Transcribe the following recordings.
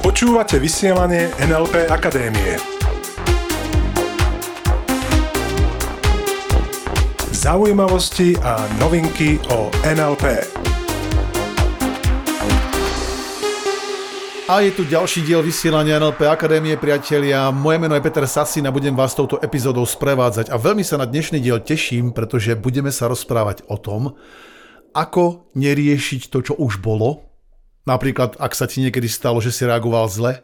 Počúvate vysielanie NLP Akadémie. Zaujímavosti a novinky o NLP. A je tu ďalší diel vysielania NLP Akadémie, priatelia. Moje meno je Peter Sasin a budem vás touto epizódou sprevádzať. A veľmi sa na dnešný diel teším, pretože budeme sa rozprávať o tom, ako neriešiť to, čo už bolo. Napríklad, ak sa ti niekedy stalo, že si reagoval zle,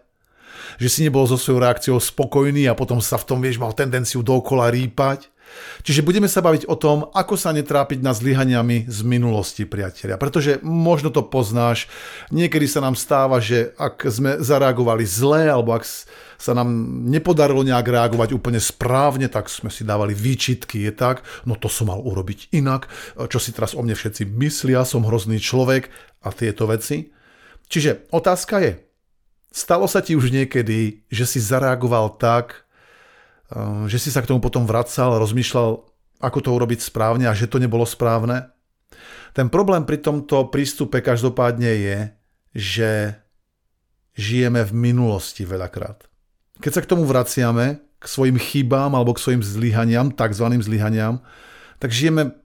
že si nebol so svojou reakciou spokojný a potom sa v tom, vieš, mal tendenciu dookola rýpať. Čiže budeme sa baviť o tom, ako sa netrápiť nad zlyhaniami z minulosti, priatelia. Pretože možno to poznáš, niekedy sa nám stáva, že ak sme zareagovali zle, alebo ak sa nám nepodarilo nejak reagovať úplne správne, tak sme si dávali výčitky, je tak, no to som mal urobiť inak, čo si teraz o mne všetci myslia, som hrozný človek a tieto veci. Čiže otázka je, stalo sa ti už niekedy, že si zareagoval tak, Ehm, že si sa k tomu potom vracal, rozmýšľal, ako to urobiť správne a že to nebolo správne. Ten problém pri tomto prístupe každopádne je, že žijeme v minulosti veľakrát. Keď sa k tomu vraciame, k svojim chybám alebo k svojim zlyhaniam, takzvaným zlyhaniam, tak žijeme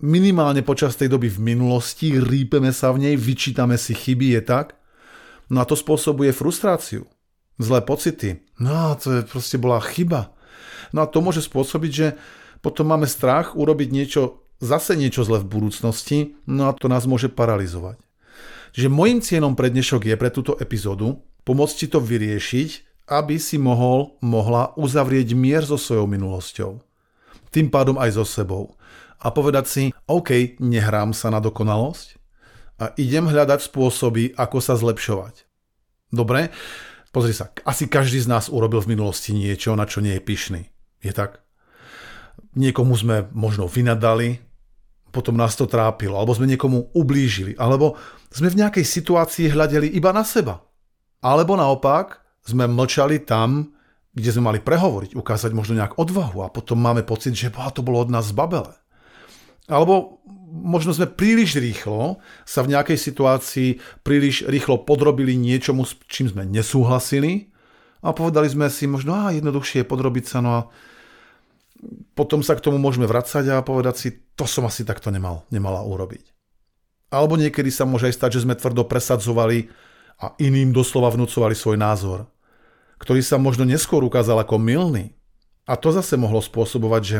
minimálne počas tej doby v minulosti, rípeme sa v nej, vyčítame si chyby, je tak? No a to spôsobuje frustráciu zlé pocity. No, to je proste bola chyba. No a to môže spôsobiť, že potom máme strach urobiť niečo, zase niečo zle v budúcnosti, no a to nás môže paralizovať. Čiže môjim cieľom pre dnešok je pre túto epizódu pomôcť ti to vyriešiť, aby si mohol, mohla uzavrieť mier so svojou minulosťou. Tým pádom aj so sebou. A povedať si, OK, nehrám sa na dokonalosť a idem hľadať spôsoby, ako sa zlepšovať. Dobre? Pozri sa, asi každý z nás urobil v minulosti niečo, na čo nie je pyšný. Je tak? Niekomu sme možno vynadali, potom nás to trápilo, alebo sme niekomu ublížili, alebo sme v nejakej situácii hľadeli iba na seba. Alebo naopak, sme mlčali tam, kde sme mali prehovoriť, ukázať možno nejak odvahu a potom máme pocit, že boha, to bolo od nás babele. Alebo možno sme príliš rýchlo sa v nejakej situácii príliš rýchlo podrobili niečomu, s čím sme nesúhlasili a povedali sme si možno, a jednoduchšie je podrobiť sa, no a potom sa k tomu môžeme vracať a povedať si, to som asi takto nemal, nemala urobiť. Alebo niekedy sa môže aj stať, že sme tvrdo presadzovali a iným doslova vnúcovali svoj názor, ktorý sa možno neskôr ukázal ako milný. A to zase mohlo spôsobovať, že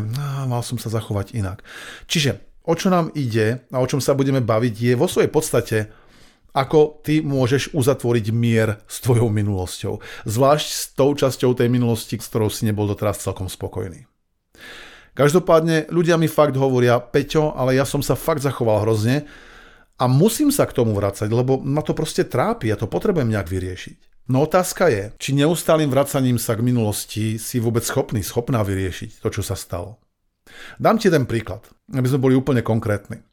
mal som sa zachovať inak. Čiže o čo nám ide a o čom sa budeme baviť je vo svojej podstate, ako ty môžeš uzatvoriť mier s tvojou minulosťou. Zvlášť s tou časťou tej minulosti, s ktorou si nebol doteraz celkom spokojný. Každopádne ľudia mi fakt hovoria, Peťo, ale ja som sa fakt zachoval hrozne a musím sa k tomu vrácať, lebo ma to proste trápi a to potrebujem nejak vyriešiť. No otázka je, či neustálým vracaním sa k minulosti si vôbec schopný, schopná vyriešiť to, čo sa stalo. Dám ti jeden príklad, aby sme boli úplne konkrétni.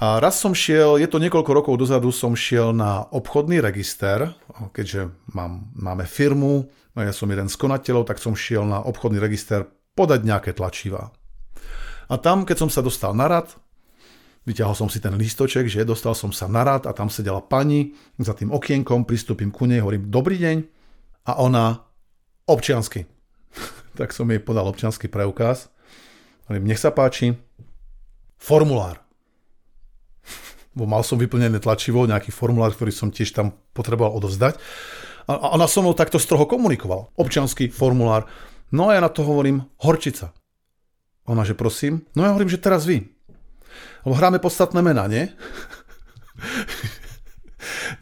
A raz som šiel, je to niekoľko rokov dozadu, som šiel na obchodný register, keďže mám, máme firmu, a ja som jeden z konateľov, tak som šiel na obchodný register podať nejaké tlačivá. A tam, keď som sa dostal na rad, Vyťahol som si ten lístoček, že dostal som sa na rad a tam sedela pani za tým okienkom, pristúpim ku nej, hovorím dobrý deň a ona občiansky. tak som jej podal občiansky preukaz. Hovorím, nech sa páči, formulár. Bo mal som vyplnené tlačivo, nejaký formulár, ktorý som tiež tam potreboval odovzdať. A ona so mnou takto stroho komunikovala. Občianský formulár. No a ja na to hovorím, horčica. Ona, že prosím. No ja hovorím, že teraz vy. Lebo hráme podstatné mená, nie?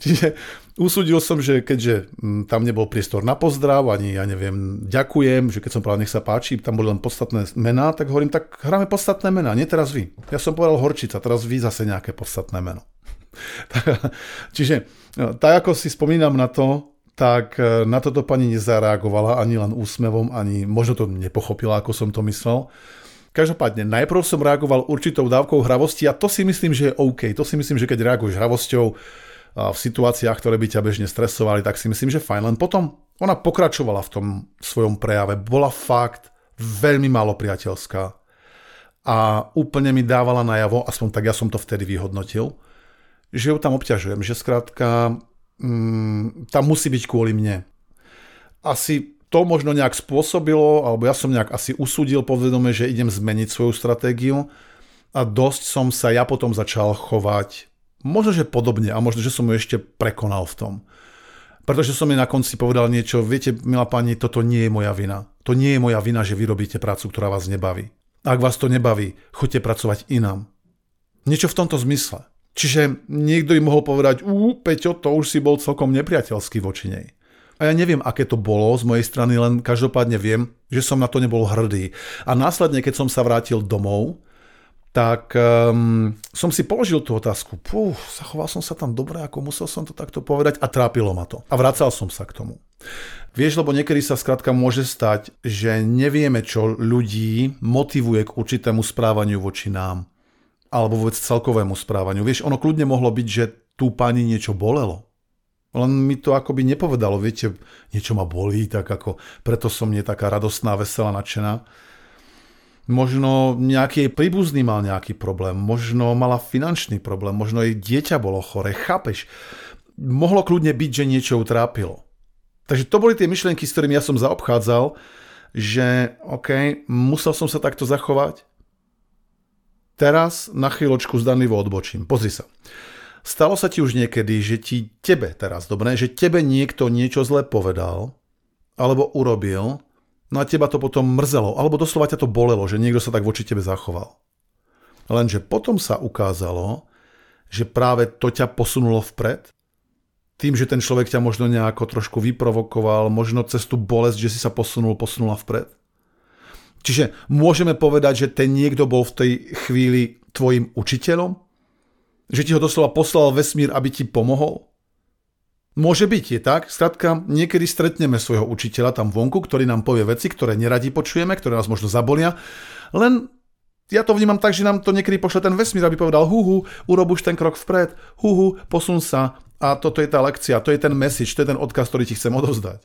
Čiže usúdil som, že keďže mm, tam nebol priestor na pozdrav, ani ja neviem, ďakujem, že keď som povedal, nech sa páči, tam boli len podstatné mená, tak hovorím, tak hráme podstatné mená, nie teraz vy. Ja som povedal Horčica, teraz vy zase nejaké podstatné meno. Čiže no, tak ako si spomínam na to, tak e, na toto pani nezareagovala ani len úsmevom, ani možno to nepochopila, ako som to myslel. Každopádne, najprv som reagoval určitou dávkou hravosti a to si myslím, že je OK. To si myslím, že keď reaguješ hravosťou v situáciách, ktoré by ťa bežne stresovali, tak si myslím, že fajn. Len potom ona pokračovala v tom svojom prejave. Bola fakt veľmi málo priateľská a úplne mi dávala najavo, aspoň tak ja som to vtedy vyhodnotil, že ju tam obťažujem, že skrátka mm, tam musí byť kvôli mne. Asi to možno nejak spôsobilo, alebo ja som nejak asi usúdil podvedome, že idem zmeniť svoju stratégiu a dosť som sa ja potom začal chovať možno, že podobne a možno, že som ju ešte prekonal v tom. Pretože som jej na konci povedal niečo, viete, milá pani, toto nie je moja vina. To nie je moja vina, že vy robíte prácu, ktorá vás nebaví. Ak vás to nebaví, choďte pracovať inám. Niečo v tomto zmysle. Čiže niekto im mohol povedať, ú, Peťo, to už si bol celkom nepriateľský voči nej. A ja neviem, aké to bolo z mojej strany, len každopádne viem, že som na to nebol hrdý. A následne, keď som sa vrátil domov, tak um, som si položil tú otázku. Pú, zachoval som sa tam dobre, ako musel som to takto povedať a trápilo ma to. A vracal som sa k tomu. Vieš, lebo niekedy sa skrátka môže stať, že nevieme, čo ľudí motivuje k určitému správaniu voči nám. Alebo vôbec celkovému správaniu. Vieš, ono kľudne mohlo byť, že tú pani niečo bolelo. Len mi to akoby nepovedalo, viete, niečo ma bolí, tak ako preto som nie taká radostná, veselá, nadšená. Možno nejaký príbuzný mal nejaký problém, možno mala finančný problém, možno jej dieťa bolo chore, chápeš? Mohlo kľudne byť, že niečo utrápilo. Takže to boli tie myšlienky, s ktorými ja som zaobchádzal, že OK, musel som sa takto zachovať. Teraz na chvíľočku zdanlivo odbočím. Pozri sa. Stalo sa ti už niekedy, že ti tebe teraz, dobre, že tebe niekto niečo zle povedal alebo urobil, no a teba to potom mrzelo, alebo doslova ťa to bolelo, že niekto sa tak voči tebe zachoval. Lenže potom sa ukázalo, že práve to ťa posunulo vpred, tým, že ten človek ťa možno nejako trošku vyprovokoval, možno cez tú bolesť, že si sa posunul, posunula vpred. Čiže môžeme povedať, že ten niekto bol v tej chvíli tvojim učiteľom, že ti ho doslova poslal vesmír, aby ti pomohol? Môže byť, je tak. Skrátka, niekedy stretneme svojho učiteľa tam vonku, ktorý nám povie veci, ktoré neradi počujeme, ktoré nás možno zabolia, len ja to vnímam tak, že nám to niekedy pošle ten vesmír, aby povedal huhu, urob už ten krok vpred, huhu, posun sa a toto je tá lekcia, to je ten message, to je ten odkaz, ktorý ti chcem odovzdať.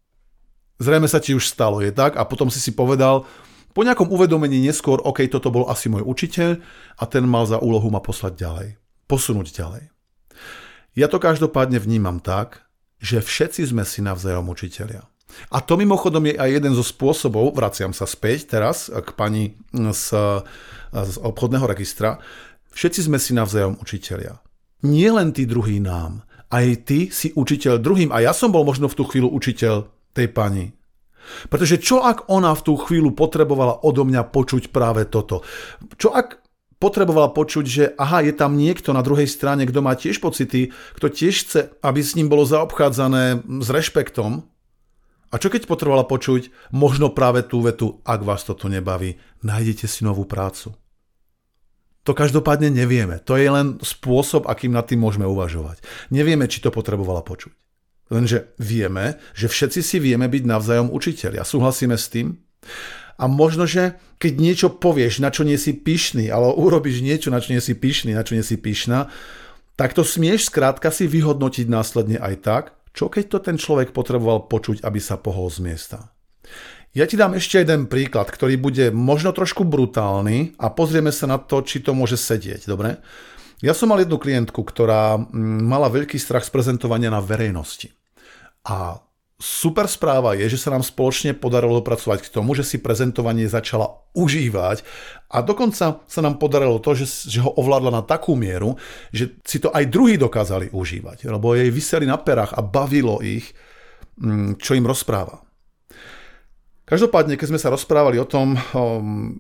Zrejme sa ti už stalo, je tak? A potom si si povedal, po nejakom uvedomení neskôr, OK, toto bol asi môj učiteľ a ten mal za úlohu ma poslať ďalej posunúť ďalej. Ja to každopádne vnímam tak, že všetci sme si navzájom učiteľia. A to mimochodom je aj jeden zo spôsobov, vraciam sa späť teraz k pani z, z obchodného registra, všetci sme si navzájom učiteľia. Nie len tí druhí nám, aj ty si učiteľ druhým. A ja som bol možno v tú chvíľu učiteľ tej pani. Pretože čo ak ona v tú chvíľu potrebovala odo mňa počuť práve toto? Čo ak potrebovala počuť, že aha, je tam niekto na druhej strane, kto má tiež pocity, kto tiež chce, aby s ním bolo zaobchádzané s rešpektom. A čo keď potrebovala počuť možno práve tú vetu, ak vás toto nebaví, nájdete si novú prácu. To každopádne nevieme. To je len spôsob, akým nad tým môžeme uvažovať. Nevieme, či to potrebovala počuť. Lenže vieme, že všetci si vieme byť navzájom učiteľi. A súhlasíme s tým? A možno, že keď niečo povieš, na čo nie si pyšný, alebo urobíš niečo, na čo nie si pyšný, na čo nie si pyšná, tak to smieš skrátka si vyhodnotiť následne aj tak, čo keď to ten človek potreboval počuť, aby sa pohol z miesta. Ja ti dám ešte jeden príklad, ktorý bude možno trošku brutálny a pozrieme sa na to, či to môže sedieť, dobre? Ja som mal jednu klientku, ktorá mm, mala veľký strach z prezentovania na verejnosti. A Super správa je, že sa nám spoločne podarilo dopracovať k tomu, že si prezentovanie začala užívať a dokonca sa nám podarilo to, že, že ho ovládla na takú mieru, že si to aj druhí dokázali užívať, lebo jej vyseli na perách a bavilo ich, mm, čo im rozpráva. Každopádne, keď sme sa rozprávali o tom um,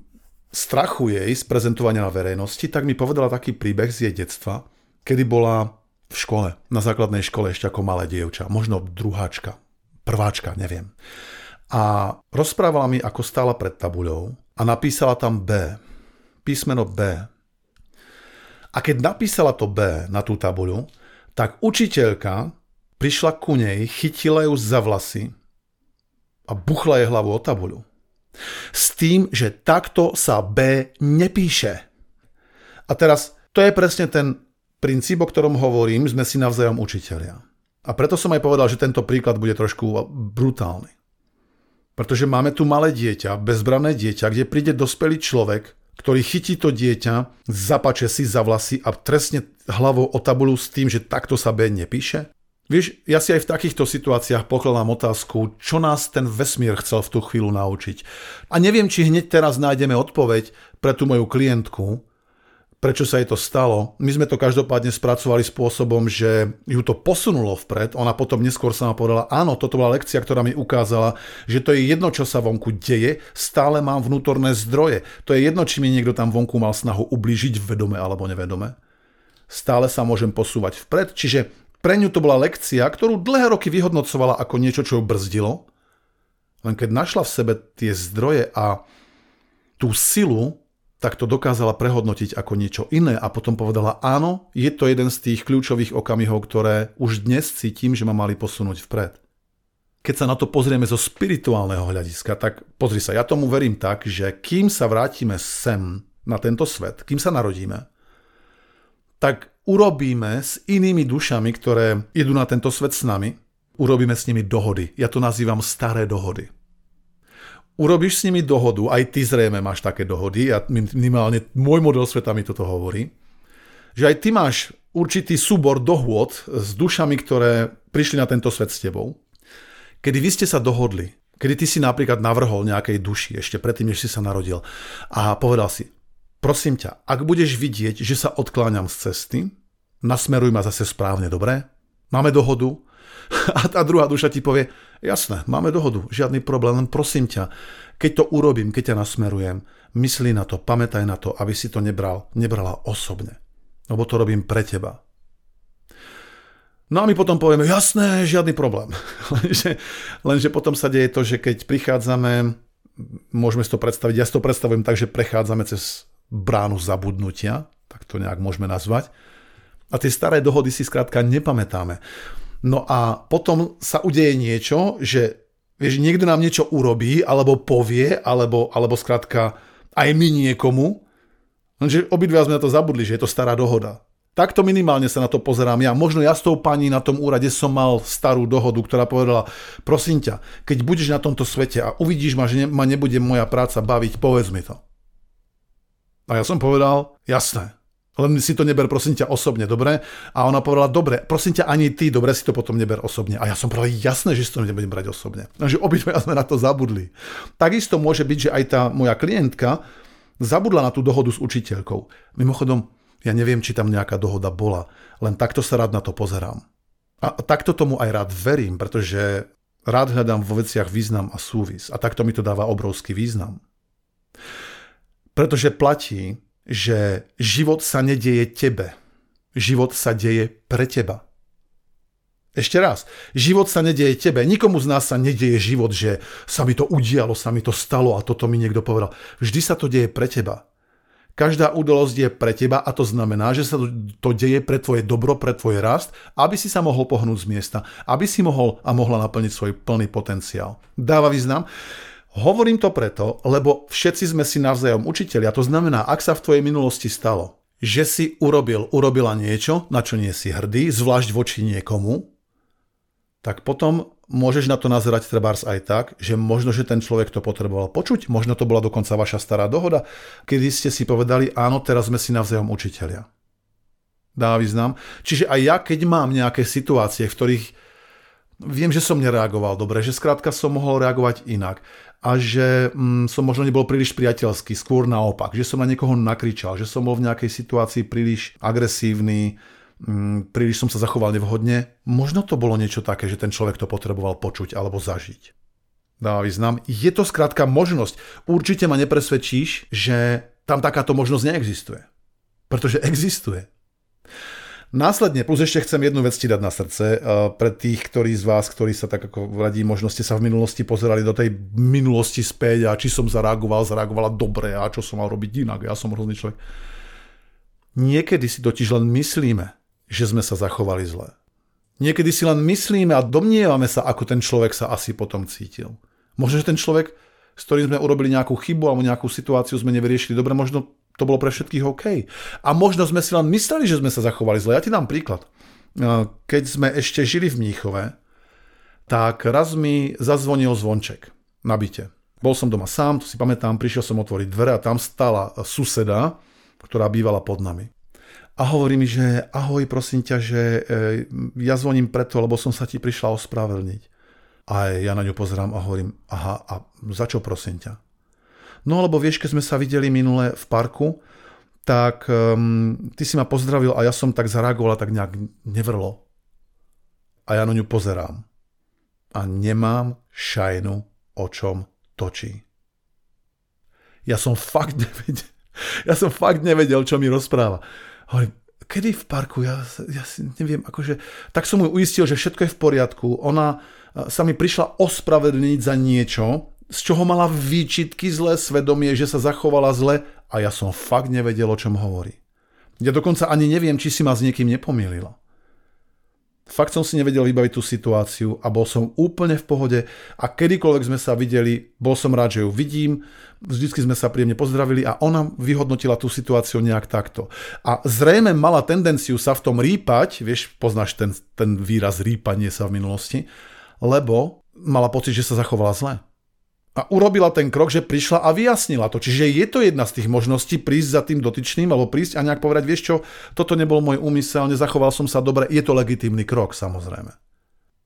strachu jej z prezentovania na verejnosti, tak mi povedala taký príbeh z jej detstva, kedy bola v škole, na základnej škole ešte ako malé dievča, možno druháčka, prváčka, neviem. A rozprávala mi, ako stála pred tabuľou a napísala tam B. Písmeno B. A keď napísala to B na tú tabuľu, tak učiteľka prišla ku nej, chytila ju za vlasy a buchla jej hlavu o tabuľu. S tým, že takto sa B nepíše. A teraz, to je presne ten princíp, o ktorom hovorím, sme si navzájom učiteľia. A preto som aj povedal, že tento príklad bude trošku brutálny. Pretože máme tu malé dieťa, bezbranné dieťa, kde príde dospelý človek ktorý chytí to dieťa, zapače si za vlasy a trestne hlavou o tabulu s tým, že takto sa B nepíše? Vieš, ja si aj v takýchto situáciách pokladám otázku, čo nás ten vesmír chcel v tú chvíľu naučiť. A neviem, či hneď teraz nájdeme odpoveď pre tú moju klientku, prečo sa jej to stalo. My sme to každopádne spracovali spôsobom, že ju to posunulo vpred. Ona potom neskôr sa povedala, áno, toto bola lekcia, ktorá mi ukázala, že to je jedno, čo sa vonku deje, stále mám vnútorné zdroje. To je jedno, či mi niekto tam vonku mal snahu ublížiť vedome alebo nevedome. Stále sa môžem posúvať vpred, čiže pre ňu to bola lekcia, ktorú dlhé roky vyhodnocovala ako niečo, čo ju brzdilo. Len keď našla v sebe tie zdroje a tú silu, tak to dokázala prehodnotiť ako niečo iné a potom povedala, áno, je to jeden z tých kľúčových okamihov, ktoré už dnes cítim, že ma mali posunúť vpred. Keď sa na to pozrieme zo spirituálneho hľadiska, tak pozri sa, ja tomu verím tak, že kým sa vrátime sem na tento svet, kým sa narodíme, tak urobíme s inými dušami, ktoré idú na tento svet s nami, urobíme s nimi dohody. Ja to nazývam staré dohody. Urobíš s nimi dohodu, aj ty zrejme máš také dohody, a minimálne môj model sveta mi toto hovorí, že aj ty máš určitý súbor dohôd s dušami, ktoré prišli na tento svet s tebou, kedy vy ste sa dohodli, kedy ty si napríklad navrhol nejakej duši ešte predtým, než si sa narodil a povedal si, Prosím ťa, ak budeš vidieť, že sa odkláňam z cesty, nasmeruj ma zase správne, dobre? Máme dohodu? A tá druhá duša ti povie, jasné, máme dohodu, žiadny problém, len prosím ťa, keď to urobím, keď ťa nasmerujem, myslí na to, pamätaj na to, aby si to nebral, nebrala osobne. Lebo to robím pre teba. No a my potom povieme, jasné, žiadny problém. lenže, lenže potom sa deje to, že keď prichádzame, môžeme si to predstaviť, ja si to predstavujem tak, že prechádzame cez bránu zabudnutia, tak to nejak môžeme nazvať. A tie staré dohody si skrátka nepamätáme. No a potom sa udeje niečo, že vieš, niekto nám niečo urobí, alebo povie, alebo, alebo skrátka aj my niekomu, lenže obidva sme na to zabudli, že je to stará dohoda. Takto minimálne sa na to pozerám ja. Možno ja s tou pani na tom úrade som mal starú dohodu, ktorá povedala, prosím ťa, keď budeš na tomto svete a uvidíš ma, že ma nebude moja práca baviť, povedz mi to. A ja som povedal, jasné, len si to neber prosím ťa osobne, dobre? A ona povedala, dobre, prosím ťa ani ty, dobre, si to potom neber osobne. A ja som povedal, jasné, že si to nebudem brať osobne. Takže obidva sme na to zabudli. Takisto môže byť, že aj tá moja klientka zabudla na tú dohodu s učiteľkou. Mimochodom, ja neviem, či tam nejaká dohoda bola, len takto sa rád na to pozerám. A takto tomu aj rád verím, pretože rád hľadám vo veciach význam a súvis. A takto mi to dáva obrovský význam. Pretože platí, že život sa nedieje tebe. Život sa deje pre teba. Ešte raz, život sa nedieje tebe. Nikomu z nás sa nedieje život, že sa mi to udialo, sa mi to stalo a toto mi niekto povedal. Vždy sa to deje pre teba. Každá udalosť je pre teba a to znamená, že sa to deje pre tvoje dobro, pre tvoj rast, aby si sa mohol pohnúť z miesta, aby si mohol a mohla naplniť svoj plný potenciál. Dáva význam? Hovorím to preto, lebo všetci sme si navzájom učiteľi a to znamená, ak sa v tvojej minulosti stalo, že si urobil, urobila niečo, na čo nie si hrdý, zvlášť voči niekomu, tak potom môžeš na to nazerať trebárs aj tak, že možno, že ten človek to potreboval počuť, možno to bola dokonca vaša stará dohoda, kedy ste si povedali, áno, teraz sme si navzájom učiteľia. Dá význam. Čiže aj ja, keď mám nejaké situácie, v ktorých viem, že som nereagoval dobre, že skrátka som mohol reagovať inak, a že mm, som možno nebol príliš priateľský, skôr naopak, že som na niekoho nakričal, že som bol v nejakej situácii príliš agresívny, mm, príliš som sa zachoval nevhodne. Možno to bolo niečo také, že ten človek to potreboval počuť alebo zažiť. Dáva význam. Je to skrátka možnosť. Určite ma nepresvedčíš, že tam takáto možnosť neexistuje. Pretože existuje. Následne, plus ešte chcem jednu vec ti dať na srdce, uh, pre tých, ktorí z vás, ktorí sa tak ako radí, možno sa v minulosti pozerali do tej minulosti späť a či som zareagoval, zareagovala dobre a čo som mal robiť inak, ja som hrozný človek. Niekedy si totiž len myslíme, že sme sa zachovali zle. Niekedy si len myslíme a domnievame sa, ako ten človek sa asi potom cítil. Možno, že ten človek, s ktorým sme urobili nejakú chybu alebo nejakú situáciu sme nevyriešili dobre, možno to bolo pre všetkých OK. A možno sme si len mysleli, že sme sa zachovali zle. Ja ti dám príklad. Keď sme ešte žili v Mníchove, tak raz mi zazvonil zvonček na byte. Bol som doma sám, to si pamätám, prišiel som otvoriť dvere a tam stála suseda, ktorá bývala pod nami. A hovorí mi, že ahoj, prosím ťa, že e, ja zvoním preto, lebo som sa ti prišla ospravedlniť. A ja na ňu pozerám a hovorím, aha, a za čo prosím ťa? No lebo vieš, keď sme sa videli minule v parku, tak um, ty si ma pozdravil a ja som tak zareagoval tak nejak nevrlo. A ja na ňu pozerám. A nemám šajnu, o čom točí. Ja som fakt nevedel, ja som fakt nevedel, čo mi rozpráva. Hovorím, kedy v parku? Ja, ja si neviem, akože... Tak som mu uistil, že všetko je v poriadku. Ona sa mi prišla ospravedlniť za niečo, z čoho mala výčitky zlé svedomie, že sa zachovala zle a ja som fakt nevedel, o čom hovorí. Ja dokonca ani neviem, či si ma s niekým nepomýlila. Fakt som si nevedel vybaviť tú situáciu a bol som úplne v pohode a kedykoľvek sme sa videli, bol som rád, že ju vidím, vždycky sme sa príjemne pozdravili a ona vyhodnotila tú situáciu nejak takto. A zrejme mala tendenciu sa v tom rýpať, vieš, poznáš ten, ten výraz rýpanie sa v minulosti, lebo mala pocit, že sa zachovala zle a urobila ten krok, že prišla a vyjasnila to. Čiže je to jedna z tých možností prísť za tým dotyčným alebo prísť a nejak povedať, vieš čo, toto nebol môj úmysel, nezachoval som sa dobre, je to legitímny krok samozrejme.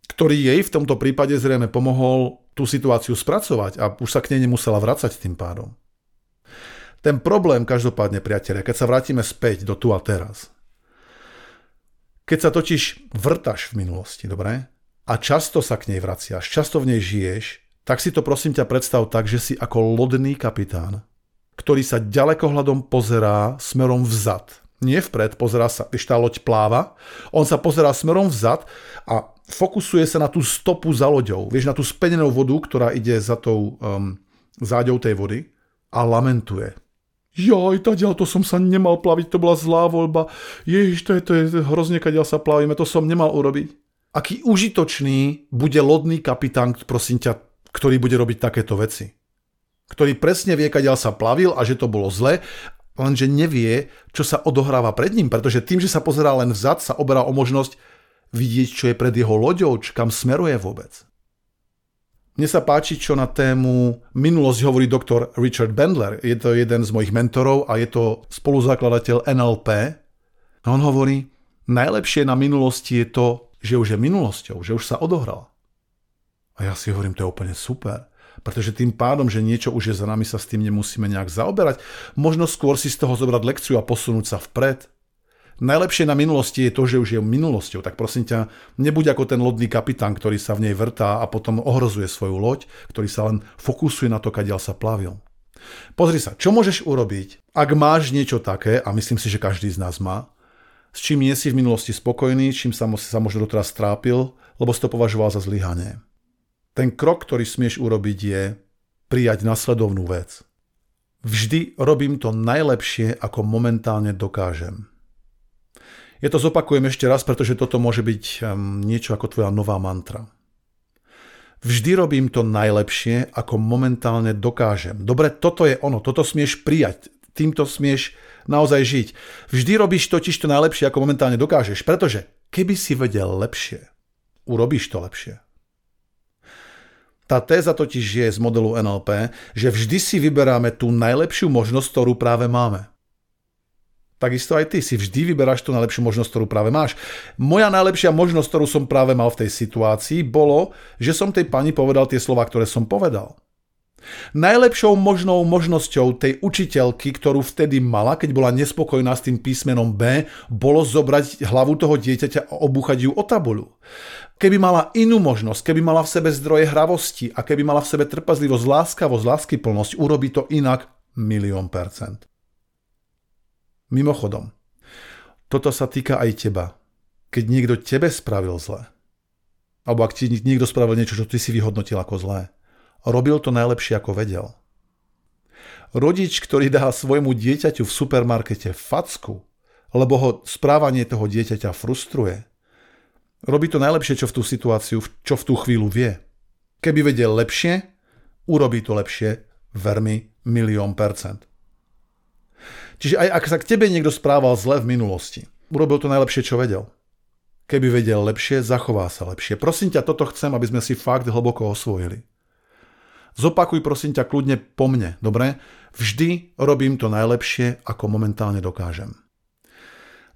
Ktorý jej v tomto prípade zrejme pomohol tú situáciu spracovať a už sa k nej nemusela vracať tým pádom. Ten problém každopádne, priatelia, keď sa vrátime späť do tu a teraz. Keď sa totiž vrtaš v minulosti, dobre? A často sa k nej vraciaš, často v nej žiješ, tak si to prosím ťa predstav tak, že si ako lodný kapitán, ktorý sa ďalekohľadom pozerá smerom vzad. Nie vpred, pozerá sa, když tá loď pláva, on sa pozerá smerom vzad a fokusuje sa na tú stopu za loďou. Vieš, na tú spenenú vodu, ktorá ide za tou um, záďou tej vody a lamentuje. Joj, tadiaľ to som sa nemal plaviť, to bola zlá voľba. Ježiš, to je, to je hrozne, kadiaľ sa plavíme, to som nemal urobiť. Aký užitočný bude lodný kapitán, prosím ťa, ktorý bude robiť takéto veci. Ktorý presne vie, kadiaľ sa plavil a že to bolo zle, lenže nevie, čo sa odohráva pred ním, pretože tým, že sa pozerá len vzad, sa oberá o možnosť vidieť, čo je pred jeho loďou, či kam smeruje vôbec. Mne sa páči, čo na tému minulosť hovorí doktor Richard Bendler. Je to jeden z mojich mentorov a je to spoluzakladateľ NLP. A on hovorí, najlepšie na minulosti je to, že už je minulosťou, že už sa odohrala. A ja si hovorím, to je úplne super. Pretože tým pádom, že niečo už je za nami, sa s tým nemusíme nejak zaoberať. Možno skôr si z toho zobrať lekciu a posunúť sa vpred. Najlepšie na minulosti je to, že už je minulosťou. Tak prosím ťa, nebuď ako ten lodný kapitán, ktorý sa v nej vrtá a potom ohrozuje svoju loď, ktorý sa len fokusuje na to, kadiaľ sa plavil. Pozri sa, čo môžeš urobiť, ak máš niečo také, a myslím si, že každý z nás má, s čím nie si v minulosti spokojný, čím sa, sa možno doteraz trápil, lebo si to považoval za zlyhanie. Ten krok, ktorý smieš urobiť je prijať nasledovnú vec. Vždy robím to najlepšie, ako momentálne dokážem. Ja to zopakujem ešte raz, pretože toto môže byť um, niečo ako tvoja nová mantra. Vždy robím to najlepšie, ako momentálne dokážem. Dobre, toto je ono, toto smieš prijať, týmto smieš naozaj žiť. Vždy robíš totiž to najlepšie, ako momentálne dokážeš, pretože keby si vedel lepšie, urobíš to lepšie. Tá téza totiž je z modelu NLP, že vždy si vyberáme tú najlepšiu možnosť, ktorú práve máme. Takisto aj ty si vždy vyberáš tú najlepšiu možnosť, ktorú práve máš. Moja najlepšia možnosť, ktorú som práve mal v tej situácii, bolo, že som tej pani povedal tie slova, ktoré som povedal. Najlepšou možnou možnosťou tej učiteľky, ktorú vtedy mala, keď bola nespokojná s tým písmenom B, bolo zobrať hlavu toho dieťaťa a obúchať ju o tabuľu. Keby mala inú možnosť, keby mala v sebe zdroje hravosti a keby mala v sebe trpezlivosť, láskavosť, láskyplnosť, urobí to inak milión percent. Mimochodom, toto sa týka aj teba. Keď niekto tebe spravil zle, alebo ak ti niekto spravil niečo, čo ty si vyhodnotil ako zlé, robil to najlepšie ako vedel. Rodič, ktorý dá svojmu dieťaťu v supermarkete facku, lebo ho správanie toho dieťaťa frustruje, Robí to najlepšie, čo v tú situáciu, čo v tú chvíľu vie. Keby vedel lepšie, urobí to lepšie veľmi milión percent. Čiže aj ak sa k tebe niekto správal zle v minulosti, urobil to najlepšie, čo vedel. Keby vedel lepšie, zachová sa lepšie. Prosím ťa, toto chcem, aby sme si fakt hlboko osvojili. Zopakuj prosím ťa kľudne po mne, dobre? Vždy robím to najlepšie, ako momentálne dokážem.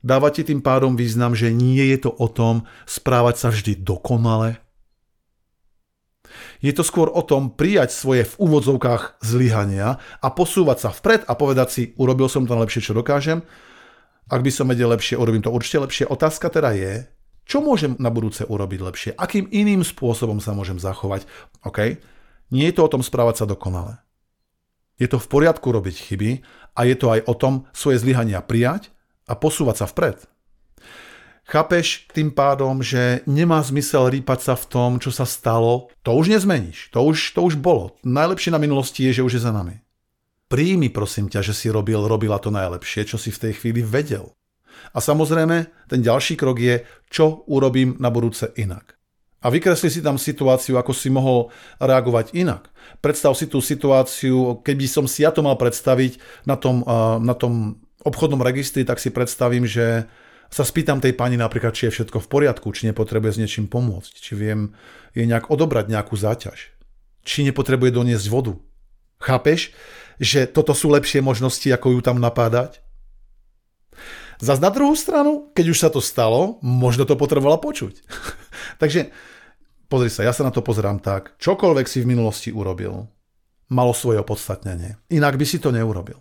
Dáva ti tým pádom význam, že nie je to o tom správať sa vždy dokonale. Je to skôr o tom prijať svoje v úvodzovkách zlyhania a posúvať sa vpred a povedať si, urobil som to najlepšie, čo dokážem. Ak by som vedel lepšie, urobím to určite lepšie. Otázka teda je, čo môžem na budúce urobiť lepšie? Akým iným spôsobom sa môžem zachovať? OK? Nie je to o tom správať sa dokonale. Je to v poriadku robiť chyby a je to aj o tom svoje zlyhania prijať a posúvať sa vpred. Chápeš tým pádom, že nemá zmysel rýpať sa v tom, čo sa stalo. To už nezmeníš. To už, to už bolo. Najlepšie na minulosti je, že už je za nami. Príjmi prosím ťa, že si robil, robila to najlepšie, čo si v tej chvíli vedel. A samozrejme, ten ďalší krok je, čo urobím na budúce inak. A vykresli si tam situáciu, ako si mohol reagovať inak. Predstav si tú situáciu, keby som si ja to mal predstaviť na tom, na tom obchodnom registri, tak si predstavím, že sa spýtam tej pani napríklad, či je všetko v poriadku, či nepotrebuje s niečím pomôcť, či viem jej nejak odobrať nejakú záťaž, či nepotrebuje doniesť vodu. Chápeš, že toto sú lepšie možnosti, ako ju tam napádať? Zas na druhú stranu, keď už sa to stalo, možno to potrebovala počuť. Takže pozri sa, ja sa na to pozerám tak, čokoľvek si v minulosti urobil, malo svoje opodstatnenie. Inak by si to neurobil.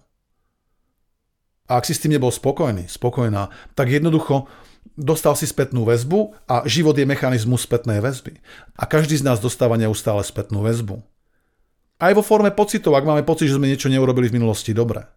A ak si s tým nebol spokojný, spokojná, tak jednoducho dostal si spätnú väzbu a život je mechanizmus spätnej väzby. A každý z nás dostáva neustále spätnú väzbu. Aj vo forme pocitov, ak máme pocit, že sme niečo neurobili v minulosti dobre.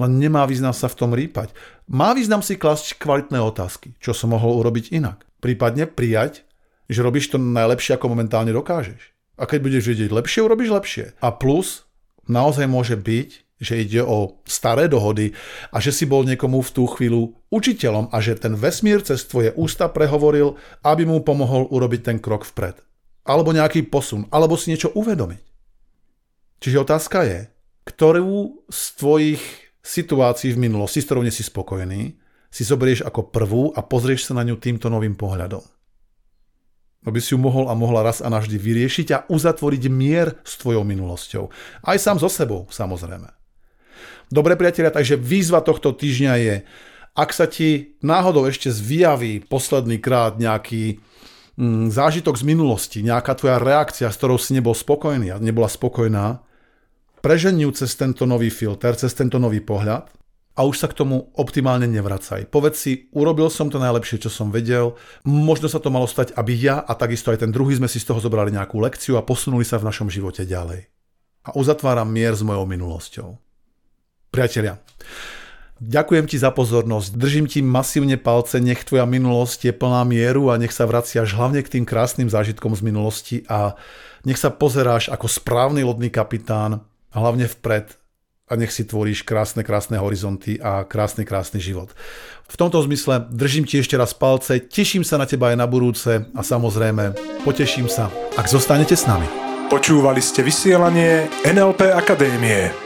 Len nemá význam sa v tom rýpať. Má význam si klasť kvalitné otázky, čo som mohol urobiť inak. Prípadne prijať, že robíš to najlepšie, ako momentálne dokážeš. A keď budeš vedieť lepšie, urobíš lepšie. A plus, naozaj môže byť, že ide o staré dohody a že si bol niekomu v tú chvíľu učiteľom a že ten vesmír cez tvoje ústa prehovoril, aby mu pomohol urobiť ten krok vpred. Alebo nejaký posun, alebo si niečo uvedomiť. Čiže otázka je, ktorú z tvojich situácií v minulosti, s ktorou nie si spokojný, si zoberieš ako prvú a pozrieš sa na ňu týmto novým pohľadom. Aby si ju mohol a mohla raz a navždy vyriešiť a uzatvoriť mier s tvojou minulosťou. Aj sám so sebou, samozrejme. Dobre priatelia, takže výzva tohto týždňa je, ak sa ti náhodou ešte zvyjaví posledný krát nejaký mm, zážitok z minulosti, nejaká tvoja reakcia, s ktorou si nebol spokojný a nebola spokojná, preženiu cez tento nový filter, cez tento nový pohľad a už sa k tomu optimálne nevracaj. Povedz si, urobil som to najlepšie, čo som vedel, možno sa to malo stať, aby ja a takisto aj ten druhý sme si z toho zobrali nejakú lekciu a posunuli sa v našom živote ďalej. A uzatváram mier s mojou minulosťou. Priatelia, Ďakujem ti za pozornosť, držím ti masívne palce, nech tvoja minulosť je plná mieru a nech sa vraciaš hlavne k tým krásnym zážitkom z minulosti a nech sa pozeráš ako správny lodný kapitán hlavne vpred a nech si tvoríš krásne, krásne horizonty a krásny, krásny život. V tomto zmysle držím ti ešte raz palce, teším sa na teba aj na budúce a samozrejme poteším sa, ak zostanete s nami. Počúvali ste vysielanie NLP Akadémie.